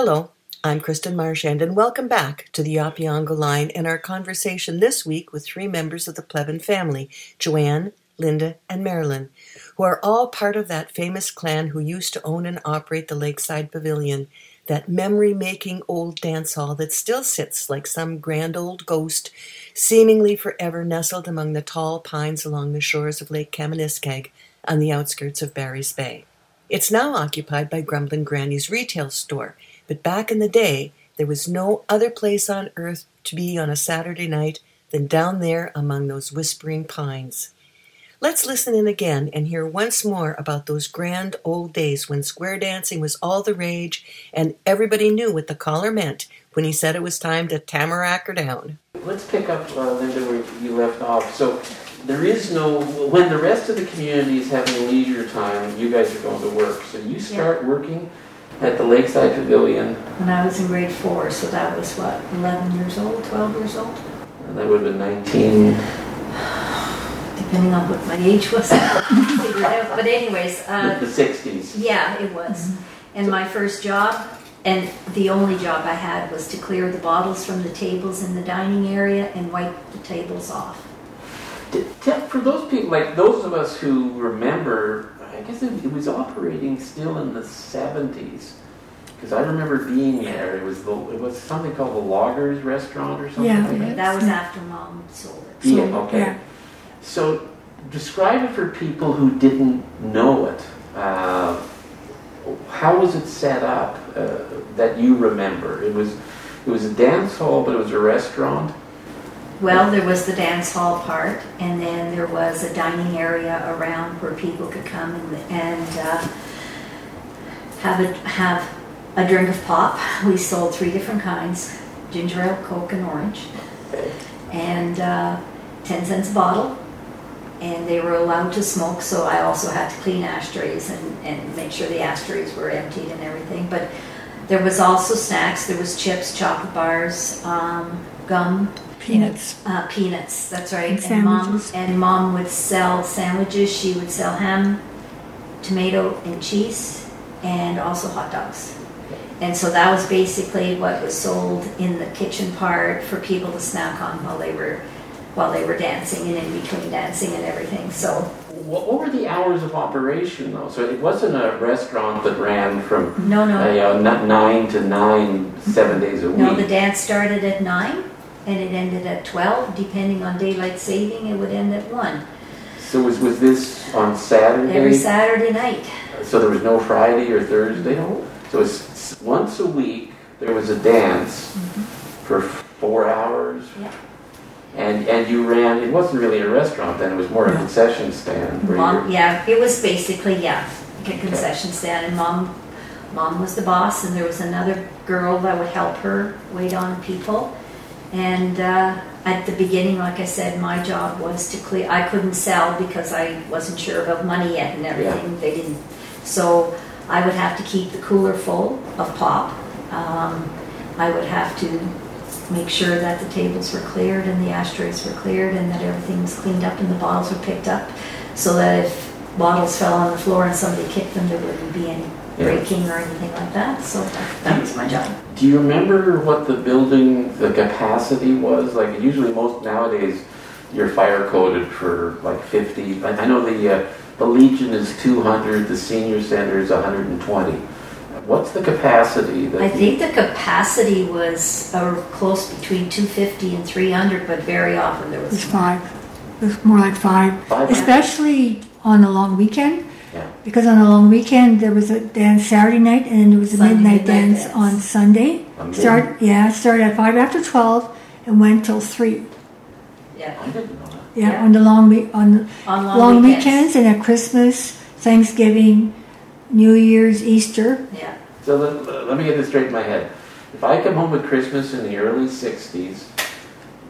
Hello, I'm Kristen Marchand, and welcome back to the Opeongo Line and our conversation this week with three members of the Plebon family Joanne, Linda, and Marilyn, who are all part of that famous clan who used to own and operate the Lakeside Pavilion, that memory making old dance hall that still sits like some grand old ghost, seemingly forever nestled among the tall pines along the shores of Lake Kamaniskeg on the outskirts of Barry's Bay. It's now occupied by Grumbling Granny's retail store, but back in the day, there was no other place on earth to be on a Saturday night than down there among those whispering pines. Let's listen in again and hear once more about those grand old days when square dancing was all the rage and everybody knew what the caller meant when he said it was time to tamarack her down. Let's pick up, uh, Linda, where you left off. So there is no, when the rest of the community is having leisure time, you guys are going to work. So you start working at the Lakeside Pavilion, when I was in grade four, so that was what, 11 years old, 12 years old? and that would have been 19, Depending on what my age was. Figure it out. But anyways, the uh, the 60s. yeah, it was. And my first job, and the only job I had was to clear the bottles from the tables in the dining area and wipe the tables off. T- t- For those people, like those of us who remember, I guess it, it was operating still in the 70s. Because I remember being there. It was the, it was something called the Loggers Restaurant or something Yeah. like that. That was after mom sold it. Yeah, So, okay. yeah. So describe it for people who didn't know it. Uh, how was it set up uh, that you remember? It was it was a dance hall, but it was a restaurant. Well, there was the dance hall part, and then there was a dining area around where people could come and, and uh, have a have a drink of pop. We sold three different kinds: ginger ale, Coke, and orange, and uh, ten cents a bottle. And they were allowed to smoke, so I also had to clean ashtrays and, and make sure the ashtrays were emptied and everything. But there was also snacks. There was chips, chocolate bars, um, gum, Peanuts. uh, peanuts, that's right. And And mom, and mom would sell sandwiches. She would sell ham, tomato, and cheese, and also hot dogs. And so that was basically what was sold in the kitchen part for people to snack on while they were while they were dancing and in between dancing and everything. So What, what were the hours of operation though? So it wasn't a restaurant that ran from no, uh, no, you know, nine to nine, seven days a week. no. The dance started at nine, and it ended at twelve. Depending on daylight saving, it would end at one So was was this on Saturday? every Saturday night. So there was no Friday or Thursday? So it's once a week, there was a dance mm-hmm. for four hours? Yeah. And, and you ran, it wasn't really a restaurant then, it was more a concession stand Mom, yeah, it was basically, yeah, a concession stand, and mom, mom was the boss, and there was another girl that would help her wait on people. And uh, at the beginning, like I said, my job was to clear. I couldn't sell because I wasn't sure about money yet and everything. They didn't, so I would have to keep the cooler full of pop. Um, I would have to make sure that the tables were cleared and the ashtrays were cleared and that everything was cleaned up and the bottles were picked up so that if bottles fell on the floor and somebody kicked them, there wouldn't be any breaking or anything like that. So that, that was my job. do you remember what the building, the capacity was? Like usually most nowadays, you're fire coded for like 50. I I know the, uh, the Legion is 200, the senior center is 120. What's the capacity that? I you- think the capacity was uh, close between 250 and 300, but very often there was was. five. It was more like five, Five? especially on a long weekend. Yeah. Because on a long weekend there was a dance Saturday night and then there was a Sunday midnight midnight dance dance. on Sunday. On Start yeah, started at five after twelve and went till three. Yeah, I didn't know that. Yeah, Yeah. on the long week on on long, long, weekends. weekends and at Christmas, Thanksgiving, New Year's, Easter. Yeah, So let, let me get this straight in my head. If I come home with Christmas in the early '60s,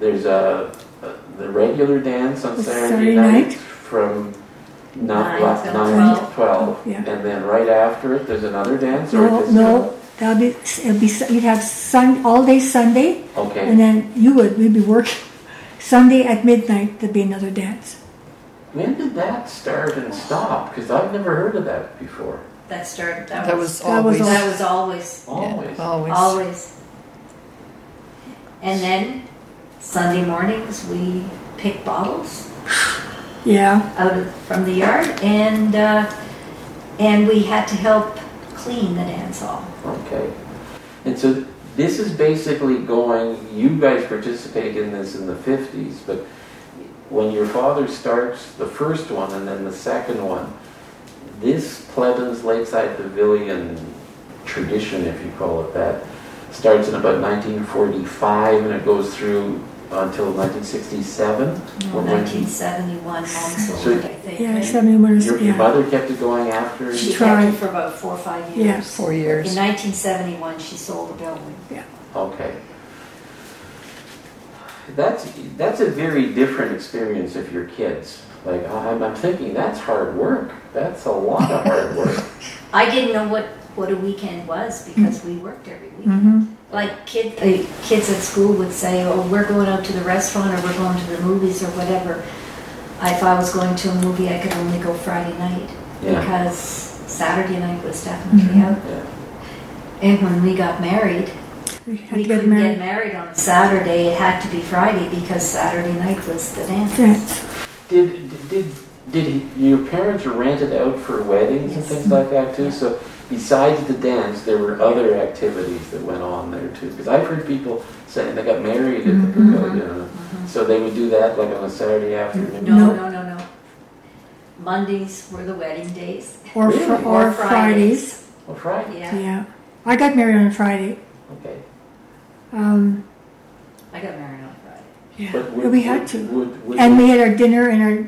there's a, a the regular dance on Saturday, Saturday night, night. from Nine nine, till nine to 12. twelve, Yeah. and then right after it, there's another dance. Or No, just, no, that'll be it'll be you'd have sun all day Sunday Okay. and then you would we'd be working Sunday at midnight there'd be another dance. When did that start and stop? Because I've never heard of that before. that started, that That was, was That was always. that was always, Always. Yeah, always. always. And then Sunday mornings, we pick bottles Yeah, out of, from the yard and, uh, and we had to help clean the dance hall. Okay. And so this is basically going, you guys participate in this in the 50s, but when your father starts the first one and then the second one, this Plebon's Lakeside Pavilion tradition, if you call it that, starts in about 1945 and it goes through until 1967. No, Or 1971, mom So- I think. yeah, right? seventy-one is, Your, your yeah. mother kept it going after? She tried. kept it for about four or five years. Yeah. Four years. In 1971, she sold the building. Yeah. Okay. That's, that's a very different experience if you're kids. Like, I'm, I'm thinking, that's hard work. That's a lot of hard work. I didn't know what, what a weekend was because we worked every weekend. Mm-hmm. Like kid, uh, kids at school would say, oh, we're going out to the restaurant or we're going to the movies or whatever. If I was going to a movie, I could only go Friday night Yeah. because Saturday night was definitely Mhm. out. Yeah. And when we got married, We had we couldn't get married. married on Saturday. It had to be Friday because Saturday night was the dance. Yes. Did, did, did he- your parents rent it out for weddings and things like that too? Yeah. So besides the dance, there were other activities that went on there too? Because I've heard people saying they got married at the Mhm. pavilion. So they would do that like on a Saturday afternoon? No, No. no, no, no. Mondays were the wedding days. Or, fr- Really? or Fridays. Well, Friday, Yeah, Yeah. I got married on a Friday. okay. Um, I got married on Friday. yeah. But But would- we had would- to. Would, would, And we had our dinner and our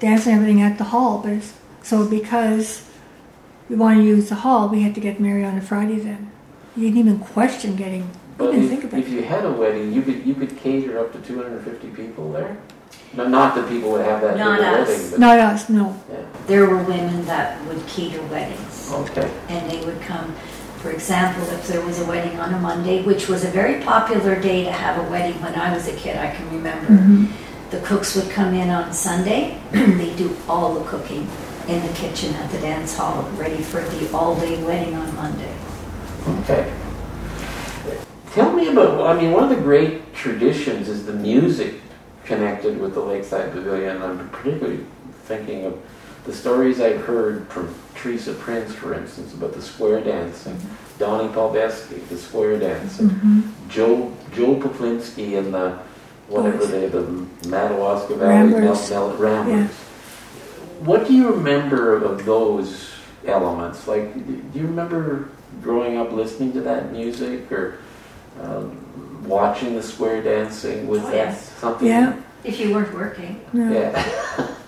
dance and everything at the hall, but it's, so because we wanted to use the hall, we had to get married on a Friday then. You didn't even question getting, we But didn't if, think about it. if it. you had a wedding, you could you could cater up to 250 people there. No, not that people would have that Not big a us. wedding, but Not us, no. yeah. There were women that would cater weddings. Okay. And they would come, for example, if there was a wedding on a Monday, which was a very popular day to have a wedding when I was a kid, I can remember. Mhm. The cooks would come in on Sunday, they do all the cooking in the kitchen at the dance hall, ready for the all-day wedding on Monday. Okay. Tell me about. I mean, one of the great traditions is the music connected with the Lakeside Pavilion. I'm particularly thinking of the stories I've heard from Teresa Prince, for instance, about the square dancing. Donnie Palbeski, the square dancing. Mhm. Joe Joe Poplinski and the whatever Boys. they the Madawaska Valley Ramblers. Mel, Mel, Ramblers. What do you remember of those elements? Like, do you remember growing up listening to that music or um, watching the square dancing? Was Oh, that yes. something? Yeah. If you weren't working. No. Yeah.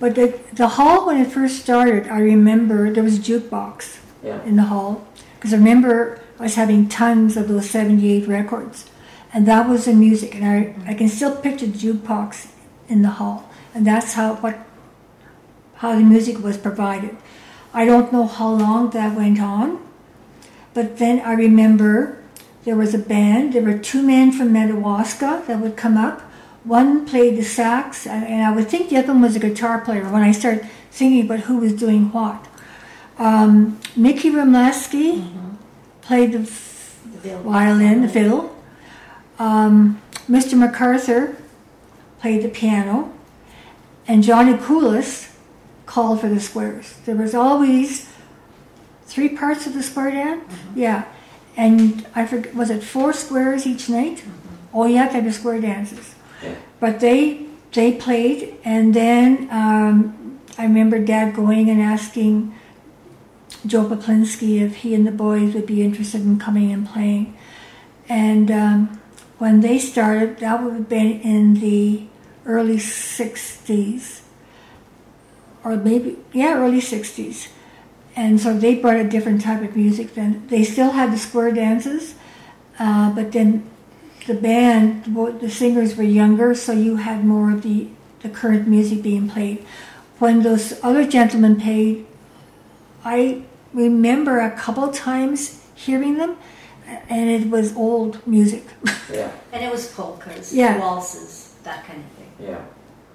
But the, the hall, when it first started, I remember there was a jukebox yeah. in the hall. Because I remember I was having tons of those 78 records. And that was the music. And I, I can still picture the jukebox in the hall. And that's how, what, how the music was provided. I don't know how long that went on. But then I remember there was a band. There were two men from Madawaska that would come up. One played the sax, and I would think the other one was a guitar player when I started thinking about who was doing what. Um, Mickey Remleski played the f- The violin, the fiddle. Um, Mr. MacArthur played the piano. And Johnny Coulis called for the squares. There was always three parts of the square dance. Yeah. And I forget, was it four squares each night? Oh, you have to have the square dances. Yeah. But they they played, and then um, I remember Dad going and asking Joe Poplinski if he and the boys would be interested in coming and playing. And um, when they started, that would have been in the early 60s. Or maybe, yeah, early 60s. And so they brought a different type of music then. They still had the square dances, uh, but then the band, the the singers were younger, so you had more of the, the current music being played. When those other gentlemen played, I remember a couple times hearing them, and it was old music. Yeah. And it was polkas, Yeah. waltzes, that kind of thing. Yeah.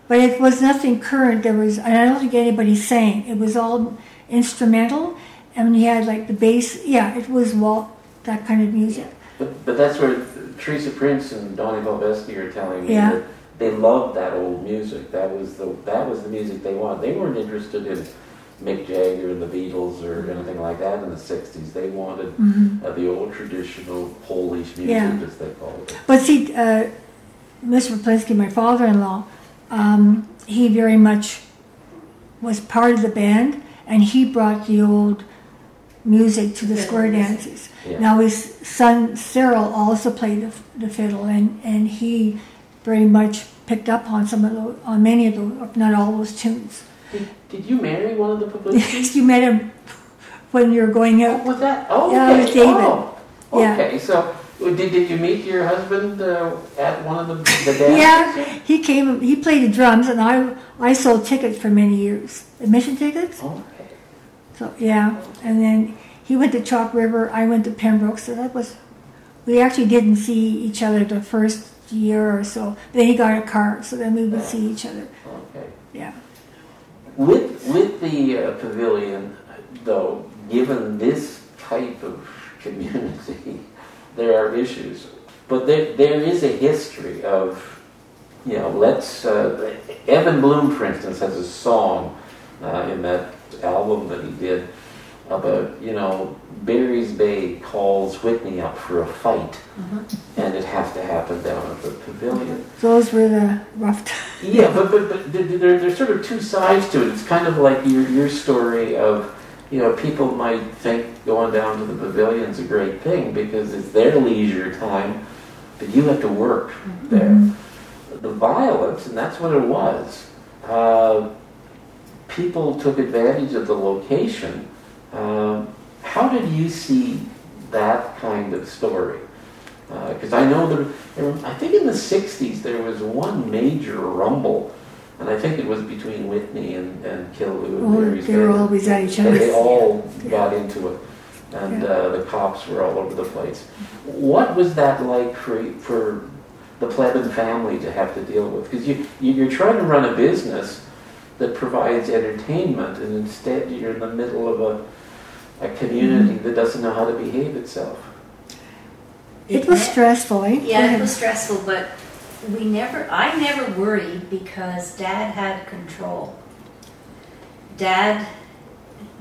But it was nothing current. There was, and I don't think anybody sang. It was all instrumental, and he had like the bass. Yeah, it was Walt that kind of music. But, but that's where Teresa Prince and Donnie Valvesti are telling me Yeah. that they loved that old music. That was the that was the music they wanted. They weren't interested in Mick Jagger and the Beatles or anything like that in the '60s. They wanted uh, the old traditional Polish music, Mm-hmm. Yeah. as they called it. But see, uh, Mr. Poplinski, my father-in-law, um, he very much was part of the band, and he brought the old music to the square dances. Yeah. Now his son Cyril also played the, the fiddle, and, and he very much picked up on some of those, on many of those, if not all those tunes. Did, did you marry one of the Poplinskis? you met him when you were going Oh, out. was that? Oh, Yeah, it was David. Oh, Yeah. okay. So, did, did you meet your husband uh, at one of the, the dances? Yeah, he came. He played the drums, and I I sold tickets for many years, admission tickets. Okay. So yeah, and then he went to Chalk River. I went to Pembroke. So that was. We actually didn't see each other the first year or so. Then he got a car, so then we would see each other. Okay. Yeah. With with the uh, pavilion, though, given this type of community, there are issues. But there there is a history of, you know, let's. Uh, Evan Bloom, for instance, has a song uh, in that album that he did about, you know, Barry's Bay calls Whitney up for a fight, and it has to happen down at the pavilion. Those were the rough times. Yeah, but, but, but th- th- there, there's sort of two sides to it. It's kind of like your, your story of, you know, people might think going down to the pavilion's a great thing because it's their leisure time, but you have to work there. The violence, and that's what it was, uh, people took advantage of the location. Um, how did you see that kind of story? Because I know there, there, I think in the '60s there was one major rumble, and I think it was between Whitney and, and Killaloe. and Oh, Mary's they were always at each They- other. They all got into it, and Yeah. uh, the cops were all over the place. What was that like for for the Plebon family to have to deal with? Because you, you you're trying to run a business that provides entertainment, and instead you're in the middle of a a community Mm-hmm. that doesn't know how to behave itself. It was stressful, eh? Yeah, it was stressful, but we never, I never worried because dad had control. Dad,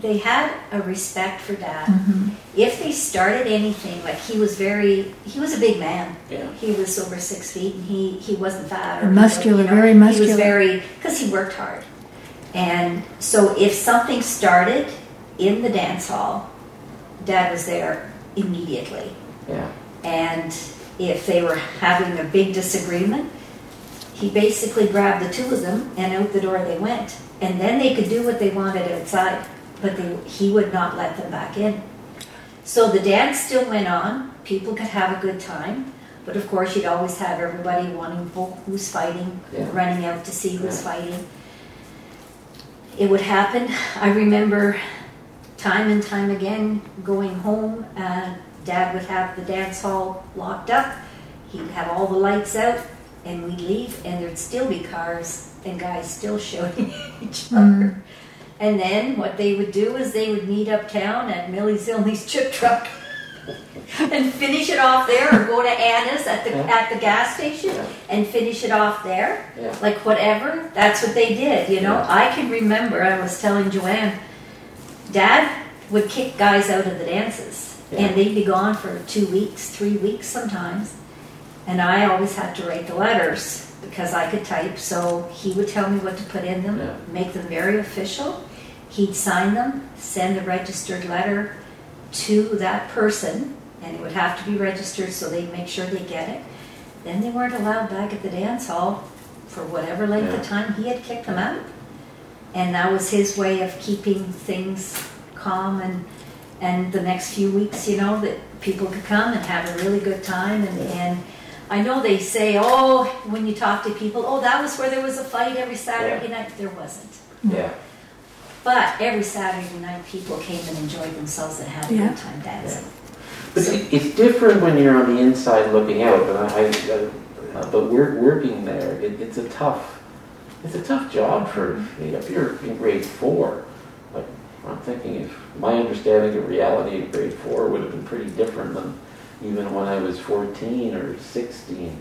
they had a respect for dad. Mhm. If they started anything, like he was very, he was a big man. Yeah. He was over six feet and he, he wasn't fat. And muscular, very muscular. He muscular. was very, because he worked hard. And so if something started in the dance hall, dad was there immediately. Yeah. And if they were having a big disagreement, he basically grabbed the two of them and out the door they went. And then they could do what they wanted outside, but they, he would not let them back in. So the dance still went on. People could have a good time. But of course, you'd always have everybody wanting who's fighting, Yeah. running out to see who's Yeah. fighting. It would happen. I remember time and time again going home. Uh, Dad would have the dance hall locked up. He'd have all the lights out, and we'd leave, and there'd still be cars and guys still showing each other. Mm-hmm. And then what they would do is they would meet uptown at Millie Zilney's chip truck and finish it off there, or go to Anna's at the Yeah. at the gas station Yeah. and finish it off there Yeah. like whatever that's what they did you know i can remember i was telling joanne dad would kick guys out of the dances Yeah. and they'd be gone for two weeks three weeks sometimes and i always had to write the letters because i could type so he would tell me what to put in them Yeah. make them very official he'd sign them send the registered letter to that person and it would have to be registered so they'd make sure they get it then they weren't allowed back at the dance hall for whatever length Yeah. of time he had kicked them out. And that was his way of keeping things calm and and the next few weeks, you know, that people could come and have a really good time and, and I know they say, oh, when you talk to people, oh, that was where there was a fight every Saturday Yeah. night. There wasn't. Yeah. But every Saturday night, people came and enjoyed themselves and had a Yeah. good time dancing. But see, it's different when you're on the inside looking out. But I, I uh, but we're working there. It, it's a tough, it's a tough job for you know, if you're in grade four. Like I'm thinking if my understanding of reality in grade four would have been pretty different than even when I was 14 or 16.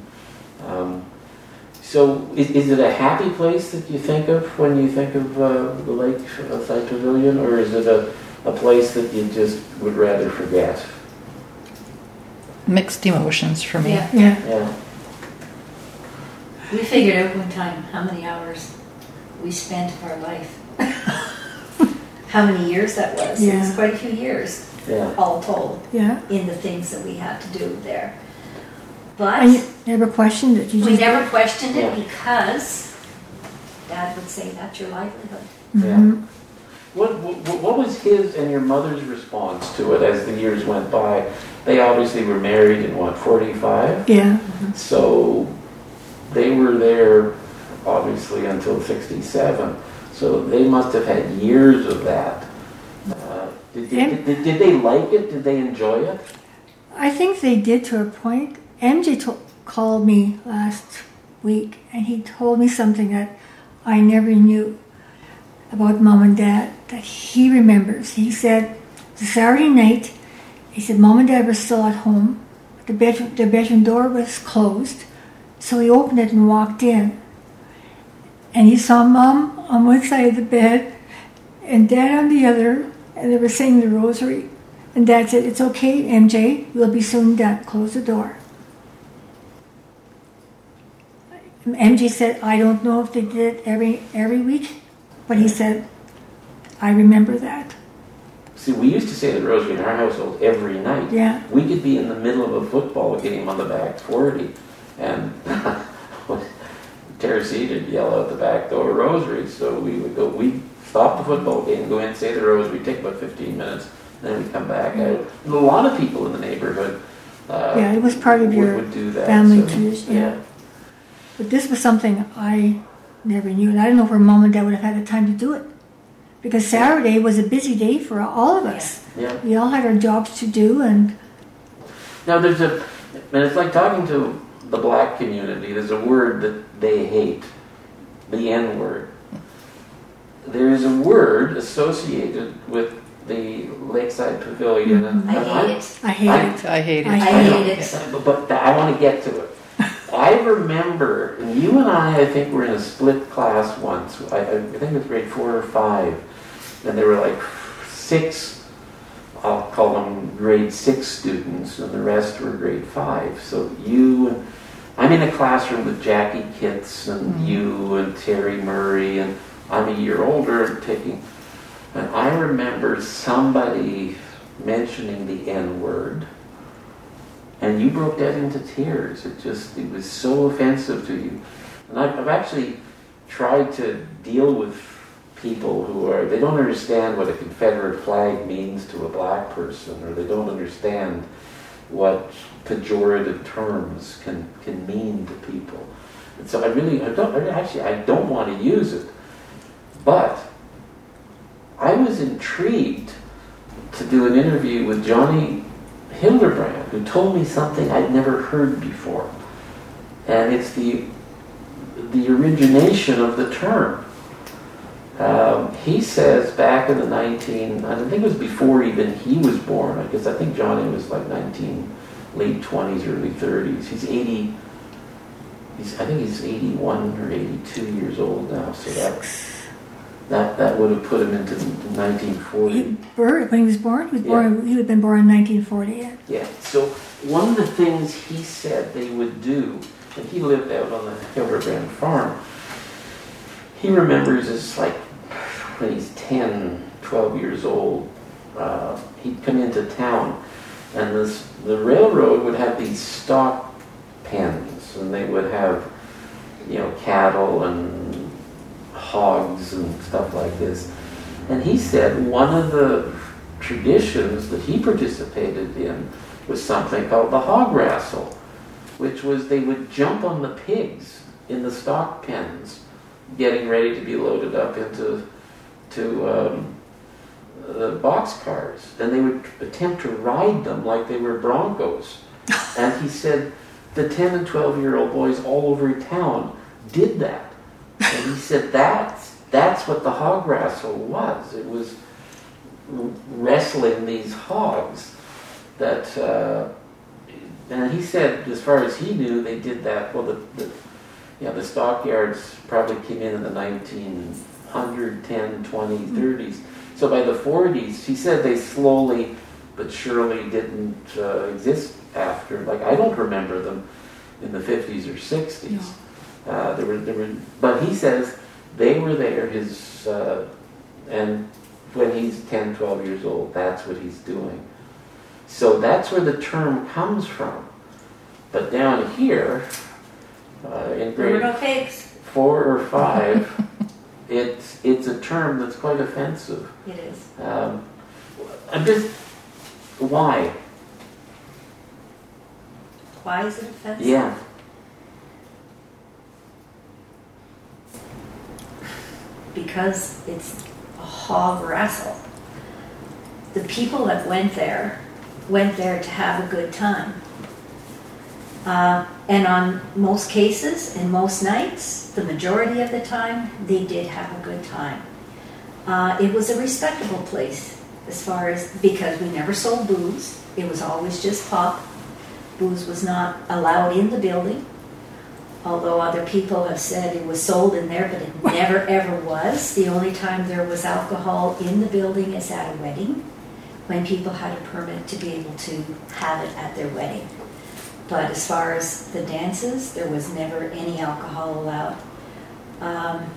Um, so, is, is it a happy place that you think of when you think of uh, the Lakeside Pavilion, or is it a, a place that you just would rather forget? Mixed emotions for me. Yeah. Yeah. Yeah. We figured out one time how many hours we spent of our life. how many years that was. Yeah. It was quite a few years, Yeah. all told, Yeah. in the things that we had to do there. But And you never questioned it. You we just never questioned Yeah. it because Dad would say that's your livelihood. Yeah. Mhm. What, what, what was his and your mother's response to it as the years went by? They obviously were married in what, 45? Yeah. So they were there obviously until 67. So they must have had years of that. Uh, did, did, did, did they like it? Did they enjoy it? I think they did to a point. MJ to- called me last week and he told me something that I never knew about mom and dad that he remembers. He said the Saturday night, he said mom and dad were still at home. The bedroom, the bedroom door was closed, so he opened it and walked in. And he saw mom on one side of the bed and dad on the other, and they were saying the rosary. And dad said, It's okay, MJ, we'll be soon done. Close the door. MJ said, I don't know if they did it every every week, but he said, I remember that. See, we used to say the rosary in our household every night. Yeah. We could be in the middle of a football game on the back 40, and Would yell out the back door rosary. So we would go, we'd stop the football game, go in, say the rosary, take about 15 minutes, then we'd come back. a lot of people in the neighborhood uh, Yeah, it was part of would, your would do that. family so, tradition, yeah. But this was something I never knew, and I don't know if her mom and dad would have had the time to do it. Because Saturday was a busy day for all of us. yeah. We all had our jobs to do, and Now there's a, and it's like talking to the black community. There's a word that they hate, the N word. There is a word associated with the Lakeside Pavilion, and I hate it. I hate I- it. I hate it. I I hate hate it. But, but I want to get to it. I remember, and you and I, I think, were in a split class once. I, I think it was grade four or five, and there were like six. I'll call them grade six students, and the rest were grade five. So you and I'm in a classroom with Jackie Kitts and Mhm. you and Terry Murray, and I'm a year older and taking. And I remember somebody mentioning the N word, and you broke that into tears. It just, it was so offensive to you. And I've, I've actually tried to deal with people who are, they don't understand what a Confederate flag means to a black person, or they don't understand what pejorative terms can, can mean to people. And so I really, I don't, I actually, I don't want to use it. But I was intrigued to do an interview with Johnny Hildebrand, who told me something I'd never heard before. And it's the, the origination of the term. Um, he says back in the 19, I think it was before even he was born, because I think Johnny was like 19, late 20s, early 30s. He's 80, he's, I think he's 81 or 82 years old now, so that, that, that would have put him into 1940. he, when he was born, he was born. He would have been born in 1940. Yeah. Yeah, so one of the things he said they would do, and he lived out on the Hildebrand farm, he remembers is like when he's 10, 12 years old, uh, he'd come into town, and this, the railroad would have these stock pens, and they would have, you know, cattle and hogs and stuff like this. And he said one of the traditions that he participated in was something called the hog wrestle, which was they would jump on the pigs in the stock pens, getting ready to be loaded up into to um, the box cars, and they would attempt to ride them like they were broncos. and he said the 10 and 12 year old boys all over town did that. And he said that's that's what the hog wrestle was. It was wrestling these hogs that, uh, and he said, as far as he knew, they did that, well, the, the, you know, the stockyards probably came in in the 1900, 10, 20, 30s. So by the 40s, he said they slowly but surely didn't uh, exist after. Like, I don't remember them in the 50s or 60s. No. Uh, there were, there were, but he says they were there, his, uh, and when he's 10, 12 years old, that's what he's doing. So that's where the term comes from. But down here, uh, in grade four or five, it's, it's a term that's quite offensive. It is. Um, I'm just, why? Why is it offensive? Yeah, Because it's a hog wrestle. The people that went there went there to have a good time. Uh, and on most cases and most nights, the majority of the time, they did have a good time. Uh, it was a respectable place as far as because we never sold booze. It was always just pop. Booze was not allowed in the building. Although other people have said it was sold in there, but it never ever was. The only time there was alcohol in the building is at a wedding, when people had a permit to be able to have it at their wedding. But as far as the dances, there was never any alcohol allowed. Um,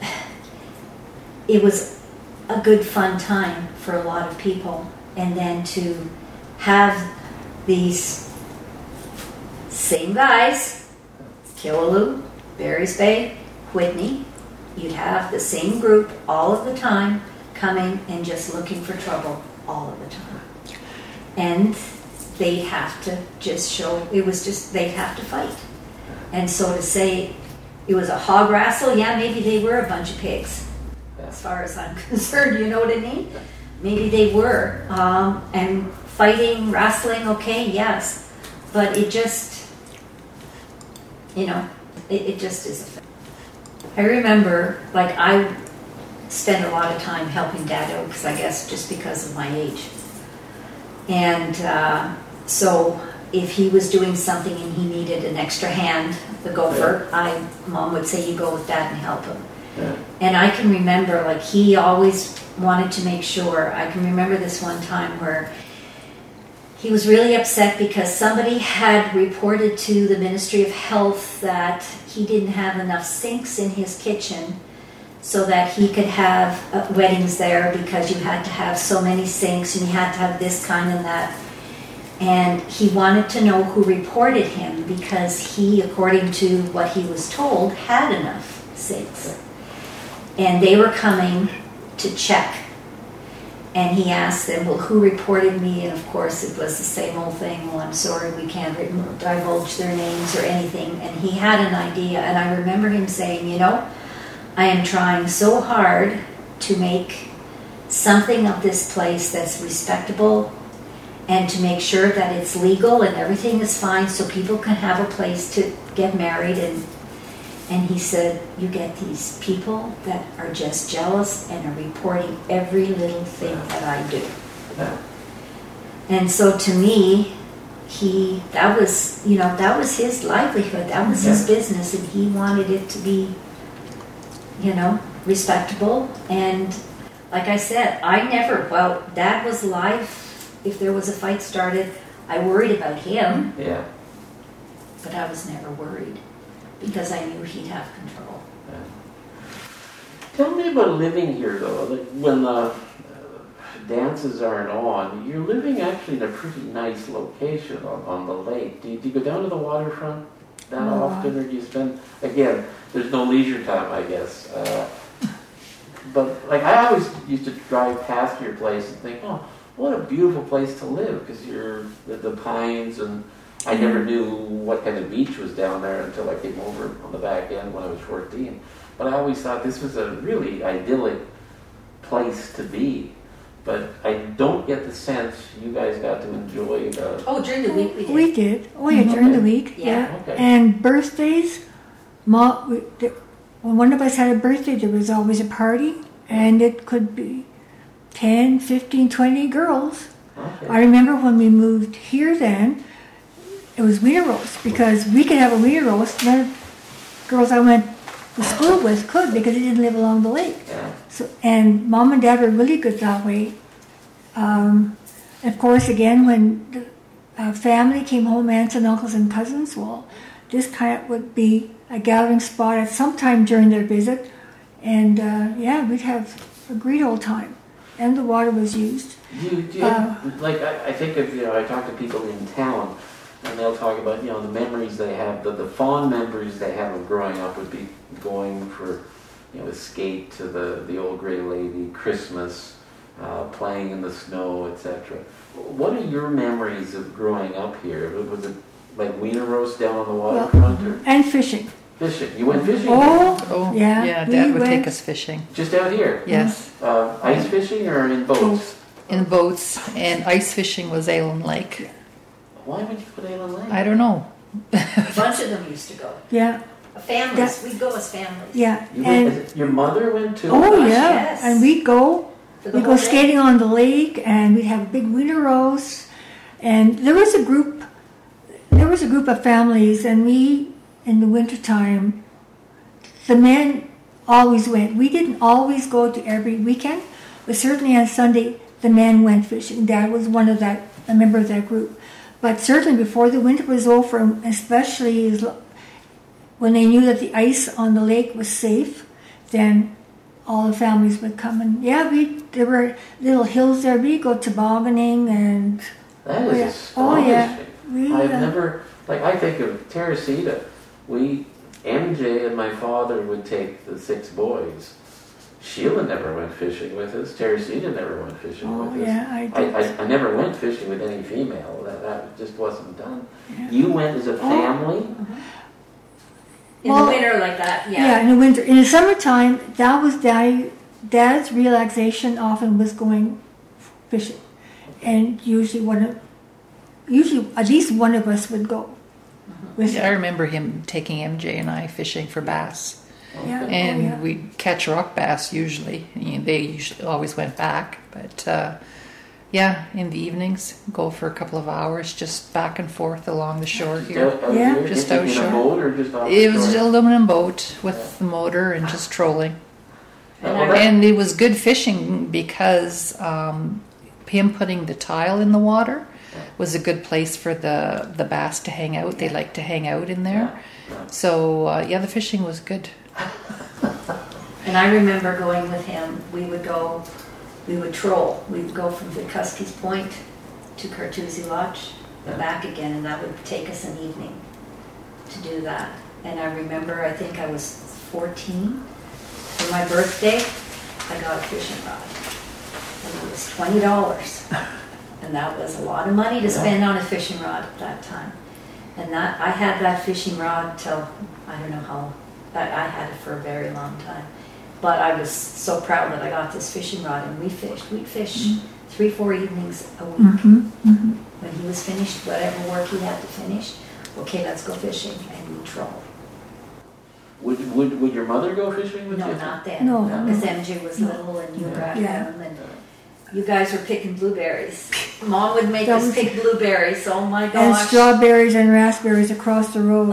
it was a good fun time for a lot of people, and then to have these same guys Killaloe, Barry's Bay, Whitney. You'd have the same group all of the time coming and just looking for trouble all of the time. And they'd have to just show, it was just, they'd have to fight. And so to say it was a hog wrestle, yeah, maybe they were a bunch of pigs, as far as I'm concerned, you know what I mean? Maybe they were. Um, and fighting, wrestling, okay, yes. But it just, you know, it, it just is. I remember, like, I spent a lot of time helping dad out because I guess just because of my age. And uh, so if he was doing something and he needed an extra hand, the gopher, I mom would say, "You go with dad and help him." yeah, And I can remember, like, he always wanted to make sure. I can remember this one time where he was really upset because somebody had reported to the Ministry of Health that he didn't have enough sinks in his kitchen so that he could have uh, weddings there because you had to have so many sinks and you had to have this kind and that. And he wanted to know who reported him because he, according to what he was told, had enough sinks and they were coming to check. And he asked them, Well, who reported me? And of course, it was the same old thing. Well, I'm sorry, we can't divulge their names or anything. And he had an idea. And I remember him saying, You know, I am trying so hard to make something of this place that's respectable and to make sure that it's legal and everything is fine so people can have a place to get married. And and he said, You get these people that are just jealous and are reporting every little thing that I do. And so to me, he that was you know, that was his livelihood, that was his business, and he wanted it to be, you know, respectable. And like I said, I never well, that was life. If there was a fight started, I worried about him, yeah. but I was never worried because I knew he'd have control. Yeah. Tell me about living here, though. Like when the uh, dances aren't on, you're living actually in a pretty nice location on, on the lake. Do you, do you go down to the waterfront that No. often, or do you spend? Again, there's no leisure time, I guess. Uh, but like I always used to drive past your place and think, oh, what a beautiful place to live, because you're the, the pines and. I never knew what kind of beach was down there until I came over on the back end when I was 14. But I always thought this was a really idyllic place to be. But I don't get the sense you guys got to enjoy the. Oh, during the week we did. We did. Oh yeah, during the mm-hmm. week. Yeah. Yeah. Okay. And birthdays, ma, we, the, when one of us had a birthday, there was always a party, and it could be 10, 15, 20 girls. Okay. I remember when we moved here then, it was wiener roast because we could have a wiener roast. None of the girls I went to school with could because they didn't live along the lake. So, and mom and dad were really good that way. Um, of course, again, when the uh, family came home, aunts and uncles and cousins, well, this kind of would be a gathering spot at some time during their visit. And uh, yeah, we'd have a great old time. And the water was used. You, do you Uh, like I, I think of you know I talk to people in town and they'll talk about you know the memories they have the, the fond memories they have of growing up would be going for you know escape to the the old gray lady Christmas uh, playing in the snow etc. What are your memories of growing up here? Was it like wiener roast down on the waterfront or And fishing. fishing? You went fishing Oh, Oh, Yeah, yeah, we Dad would went- take us fishing. just out here? Yes, Uh, ice fishing or in boats? in boats, and ice fishing was Aylen Lake. Why would you put it on land? I don't know. A bunch of them used to go. yeah, Families, we'd go as families. yeah. You went, And is it- your mother went too? oh gosh, yeah, yes. and we'd go For the We go whole day. skating on the lake, and we'd have big winter roasts. And there was a group, there was a group of families, and we, in the wintertime, the men always went. We didn't always go to every weekend, but certainly on Sunday, the men went fishing. Dad was one of that, a member of that group. But certainly before the winter was over, and especially as lo- when they knew that the ice on the lake was safe, then all the families would come and yeah, we there were little hills there. We go tobogganing and That Oh, is yeah. Oh, yeah. we I've uh, never, like, I think of Teresita. We, MJ and my father would take the six boys. Sheila never went fishing with us. Teresita never went fishing oh with us. yeah, I I, did. I, I never went fishing with any female. That, that just wasn't done. Yeah. You went as a Oh. Family? In Well, the winter like that, yeah. yeah. in the winter. In the summertime, that was daddy. Dad's relaxation often was going fishing, and usually one of, usually at least one of us would go. With Yeah, I remember him taking MJ and I fishing for bass, Yeah. And Oh, yeah. we'd catch rock bass usually. You know, They usually always went back, but uh, yeah, in the evenings, go for a couple of hours, just back and forth along the shore here. Out- out Yeah. here? Just out in outshore. a boat or just off It the was shore? an aluminum boat with the motor and just trolling. Uh, well, that- And it was good fishing because um, him putting the tile in the water was a good place for the, the bass to hang out. They like to hang out in there. So, uh, yeah, the fishing was good. And I remember going with him, we would go, we would troll. We'd go from Vikuski's Point to Cartoozy Lodge and back again, and that would take us an evening to do that. And I remember, I think I was 14, for my birthday, I got a fishing rod. And it was $20. And that was a lot of money to spend on a fishing rod at that time. And that, I had that fishing rod till, I don't know how, I, I had it for a very long time. But I was so proud that I got this fishing rod and we fished. We'd fish three, four evenings a week. hmm hmm When he was finished, whatever work he had to finish, okay, let's go fishing, and we troll. Would, would, would your mother go fishing with No, you? No, not then. No, Because no. MJ was little and you were at home and you guys were picking blueberries. Mom would make That us pick blueberries, oh my gosh! And strawberries and raspberries across the road.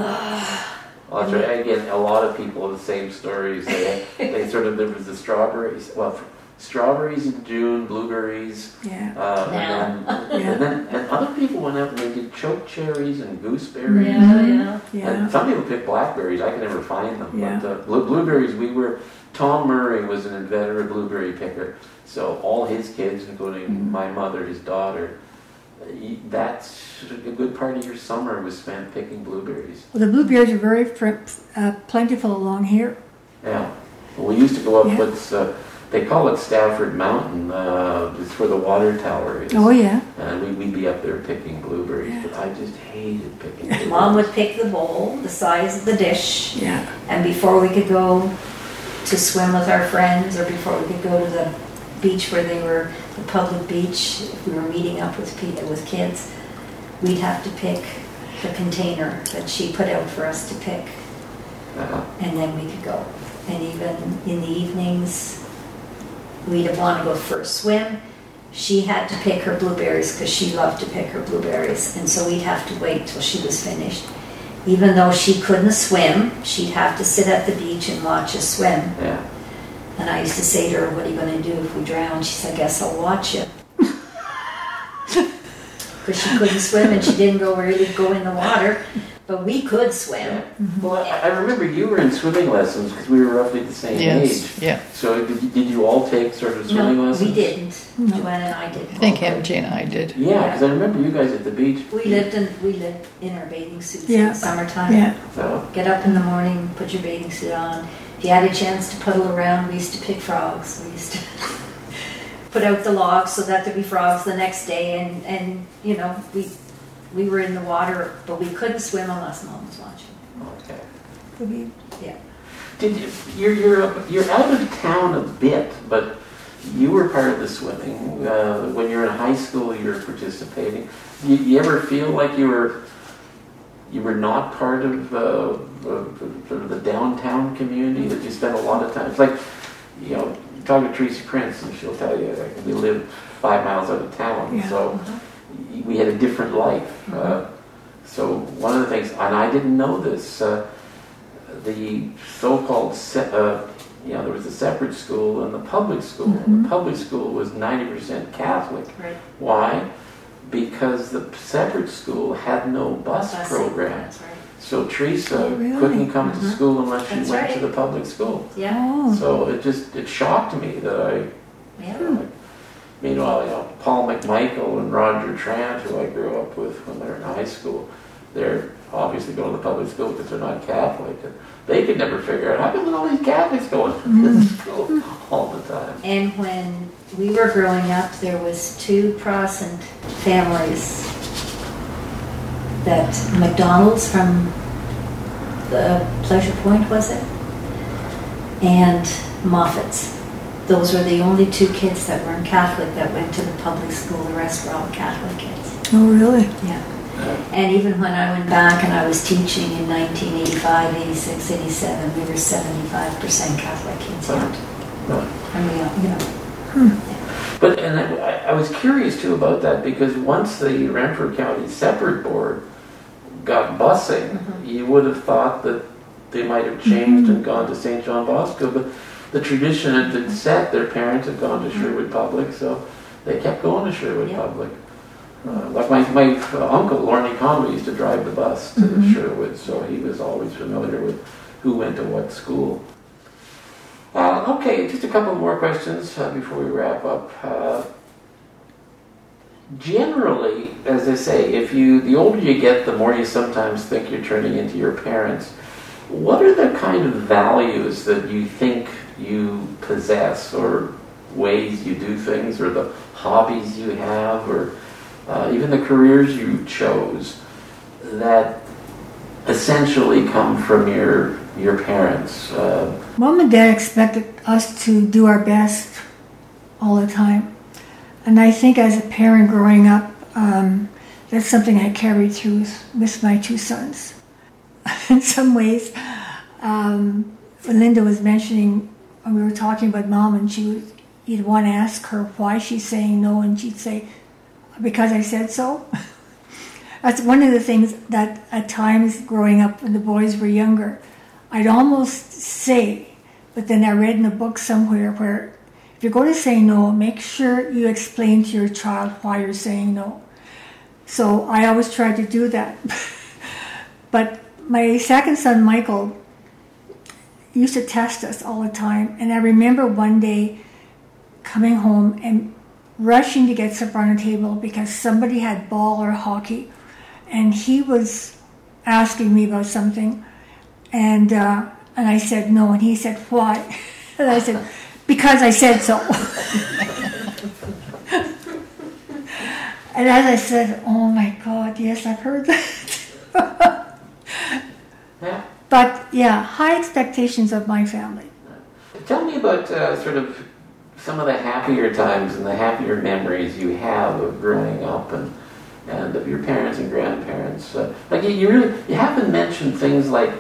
Well, that's right. Again, a lot of people have the same stories. They, they sort of, there was the strawberries, well, strawberries in June, blueberries, Yeah. uh, and then, Yeah. and then, and other people went out and they did choke cherries and gooseberries. Yeah, yeah. Yeah. And some people pick blackberries. I can never find them. Yeah. But uh, blu- blueberries, we were. Tom Murray was an inveterate blueberry picker. So all his kids, including Mm-hmm. my mother, his daughter, y- that's a good part of your summer was spent picking blueberries. Well, the blueberries are very fr- uh, plentiful along here. Yeah. Well, we used to go up Yeah. what's uh, they call it Stafford Mountain. Uh, it's where the water tower is. Oh yeah. And we, we'd be up there picking blueberries, Yeah. but I just hated picking blueberries. Mom would pick the bowl, the size of the dish, Yeah. and before we could go to swim with our friends, or before we could go to the beach where they were, the public beach, if we were meeting up with with kids, we'd have to pick the container that she put out for us to pick, Uh, and then we could go. And even in the evenings, we'd want to go for a swim. She had to pick her blueberries because she loved to pick her blueberries, and so we'd have to wait till she was finished. Even though she couldn't swim, she'd have to sit at the beach and watch us swim. Yeah. And I used to say to her, What are you going to do if we drown? She said, I guess I'll watch you. Because she couldn't swim and she didn't go really go in the water, but we could swim. Well, I, I remember you were in swimming lessons because we were roughly the same Yes, age. yeah. So did you, did you all take sort of swimming No, lessons? we didn't. Joanne and I I didn't. think MJ and I did. Yeah, because I remember you guys at the beach. We lived in we lived in our bathing suits in Yeah. the summertime. Yeah. So, Get up in the morning, put your bathing suit on. If you had a chance to puddle around, we used to pick frogs. We used to put out the logs so that there'd be frogs the next day, and and you know we we were in the water, but we couldn't swim unless mom was watching. okay. Yeah. Did you, you're, you're, you're out of town a bit, but you were part of the swimming. Uh, when you're in high school, you were participating. You, you ever feel like you were you were not part of uh, sort of the downtown community that you spent a lot of time? It's like, you know, talk to Teresa Prince and she'll tell you like, we live five miles out of town, Yeah. so we had a different life. Uh, so one of the things, and I didn't know this. Uh, the so-called, se- uh, you know, there was a separate school and the public school. The public school was 90% Catholic. Right. Why? Because the separate school had no bus Busing, program. That's right. So Teresa Oh, really? couldn't come to Mhm. school unless she That's went to the public school. Yeah. Oh. So it just, it shocked me that I, Yeah. Meanwhile, you know, Paul McMichael and Roger Trant, who I grew up with when they were in high school, they're obviously going to the public school because they're not Catholic. And they could never figure out how come all these Catholics going to this school all the time. And when we were growing up, there was two Protestant families that McDonald's from the Pleasure Point, was it? And Moffat's. Those were the only two kids that weren't Catholic that went to the public school. The rest were all Catholic kids. Oh, really? Yeah. And even when I went back and I was teaching in 1985, 86, 87, we were 75% Catholic kids. Yeah. I mean, you know. But and I, I was curious too about that because once the Renfrew County Separate Board got busing, Mhm. you would have thought that they might have changed and gone to St. John Bosco, but the tradition had been set. Their parents had gone to Sherwood Public, so they kept going to Sherwood Yeah. Public. Uh, like my, my uh, uncle, Lorne Conway, used to drive the bus to Mhm. Sherwood, so he was always familiar with who went to what school. Uh, okay, just a couple more questions uh, before we wrap up. Uh, generally, as I say, if you the older you get, the more you sometimes think you're turning into your parents. What are the kind of values that you think you possess, or ways you do things, or the hobbies you have, or uh, even the careers you chose that essentially come from your your parents? Uh, Mom and Dad expected us to do our best all the time. And I think as a parent growing up, um, that's something I carried through with my two sons. In some ways, um, Linda was mentioning, when we were talking about mom, and she was, you'd want to ask her why she's saying no, and she'd say, because I said so. That's one of the things that at times growing up when the boys were younger, I'd almost say, but then I read in a book somewhere where if you're going to say no, make sure you explain to your child why you're saying no. So I always try to do that. but my second son, Michael, used to test us all the time. And I remember one day coming home and rushing to get supper on the table because somebody had ball or hockey. And he was asking me about something. And, uh, and I said no. And he said, why? And I said, because I said so. and as I said, oh my God, yes, I've heard that. but yeah, high expectations of my family. Tell me about uh, sort of some of the happier times and the happier memories you have of growing up and and of your parents and grandparents. Uh, like you, you really you haven't mentioned things like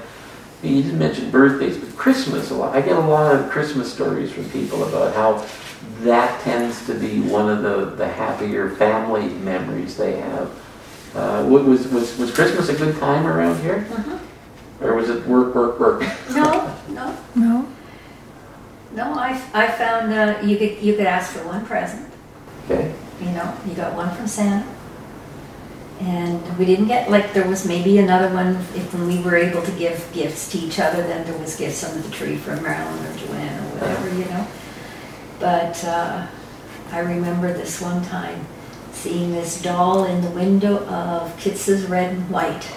you didn't mention birthdays, but Christmas a lot. I get a lot of Christmas stories from people about how that tends to be one of the, the happier family memories they have. Uh, was, was, was Christmas a good time around here? Mhm. Or was it work, work, work? No, no, No? no, I, I found, uh, you could, you could ask for one present. Okay, you know, you got one from Santa. And we didn't get, like, there was maybe another one, if when we were able to give gifts to each other, then there was gifts under the tree from Marilyn or Joanne or whatever, you know. But, uh, I remember this one time, seeing this doll in the window of Kits's Red and White.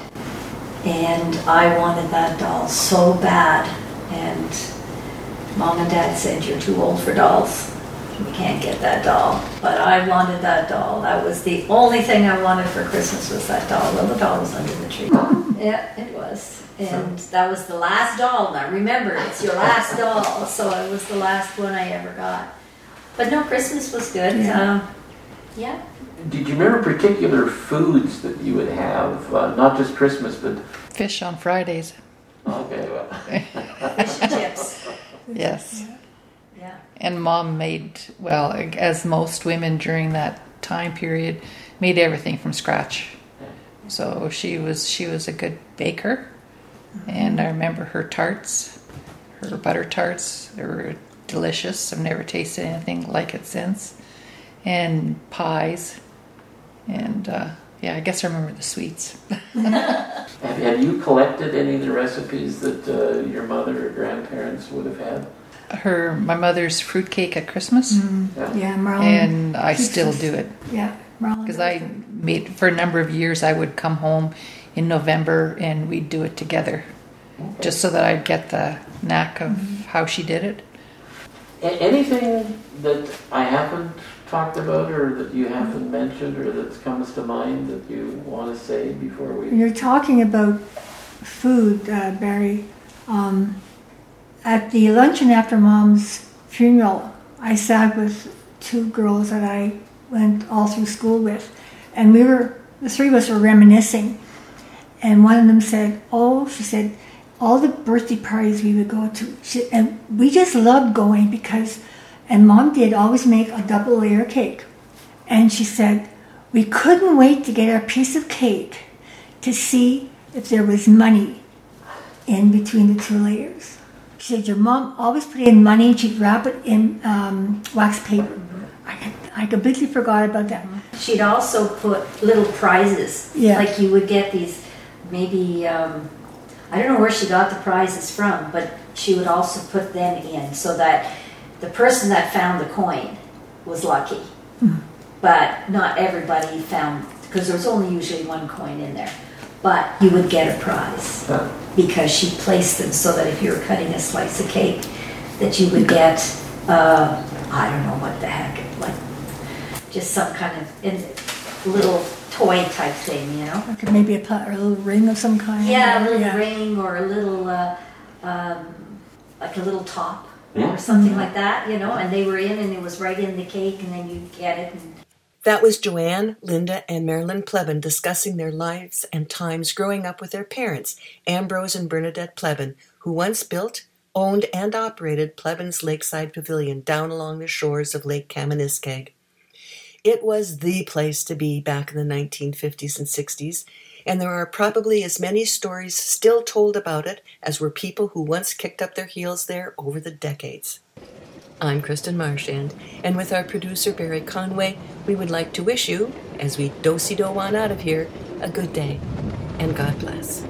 And I wanted that doll so bad, and mom and dad said, you're too old for dolls we can't get that doll. But I wanted that doll. That was the only thing I wanted for Christmas was that doll. Well, the doll was under the tree. Yeah, it was. And that was the last doll. Now remember, it's your last doll. So it was the last one I ever got. But no, Christmas was good. Yeah. Um, yeah. did you remember particular foods that you would have, uh, not just Christmas, but, Fish on Fridays. okay, well, Fish and chips. Yes. Yeah. And mom made, well, as most women during that time period, made everything from scratch. So she was she was a good baker, and I remember her tarts, her butter tarts. They were delicious. I've never tasted anything like it since, and pies, and uh, yeah, I guess I remember the sweets. have, have you collected any of the recipes that uh, your mother or grandparents would have had? Her my mother's fruitcake at Christmas, Yeah. Yeah, Marlon. and I still do it. Yeah, Marlon. Because I made for a number of years, I would come home in November and we'd do it together, just so that I'd get the knack of how she did it. A- anything that I haven't talked about or that you haven't mentioned or that comes to mind that you want to say before we? you're talking about food, uh, Barry, um, at the luncheon after mom's funeral, I sat with two girls that I went all through school with, and we were, the three of us were reminiscing. And one of them said, Oh, she said, all the birthday parties we would go to, she, and we just loved going because, and mom did always make a double layer cake. And she said, we couldn't wait to get our piece of cake to see if there was money in between the two layers. She said, Your mom always put in money and she'd wrap it in um, wax paper. I, I completely forgot about that. She'd also put little prizes. Yeah. Like you would get these, maybe, um, I don't know where she got the prizes from, but she would also put them in so that the person that found the coin was lucky. But not everybody found, because there was only usually one coin in there. But you would get a prize because she placed them so that if you were cutting a slice of cake, that you would get, uh, I don't know what the heck, like just some kind of in, little toy type thing, you know? Like maybe a, pla- or a little ring of some kind. Yeah, a little Yeah. ring or a little, uh, um, like a little top Yeah. or something like that, you know? And they were in and it was right in the cake and then you get it and That was Joanne, Linda, and Marilyn Plebon discussing their lives and times growing up with their parents, Ambrose and Bernadette Plebon, who once built, owned, and operated Plebon's Lakeside Pavilion down along the shores of Lake Kamaniskeg. It was the place to be back in the 1950s and 60s, and there are probably as many stories still told about it as were people who once kicked up their heels there over the decades. I'm Kristen Marshand, and with our producer Barry Conway, we would like to wish you, as we do-si-do on out of here, a good day, and God bless.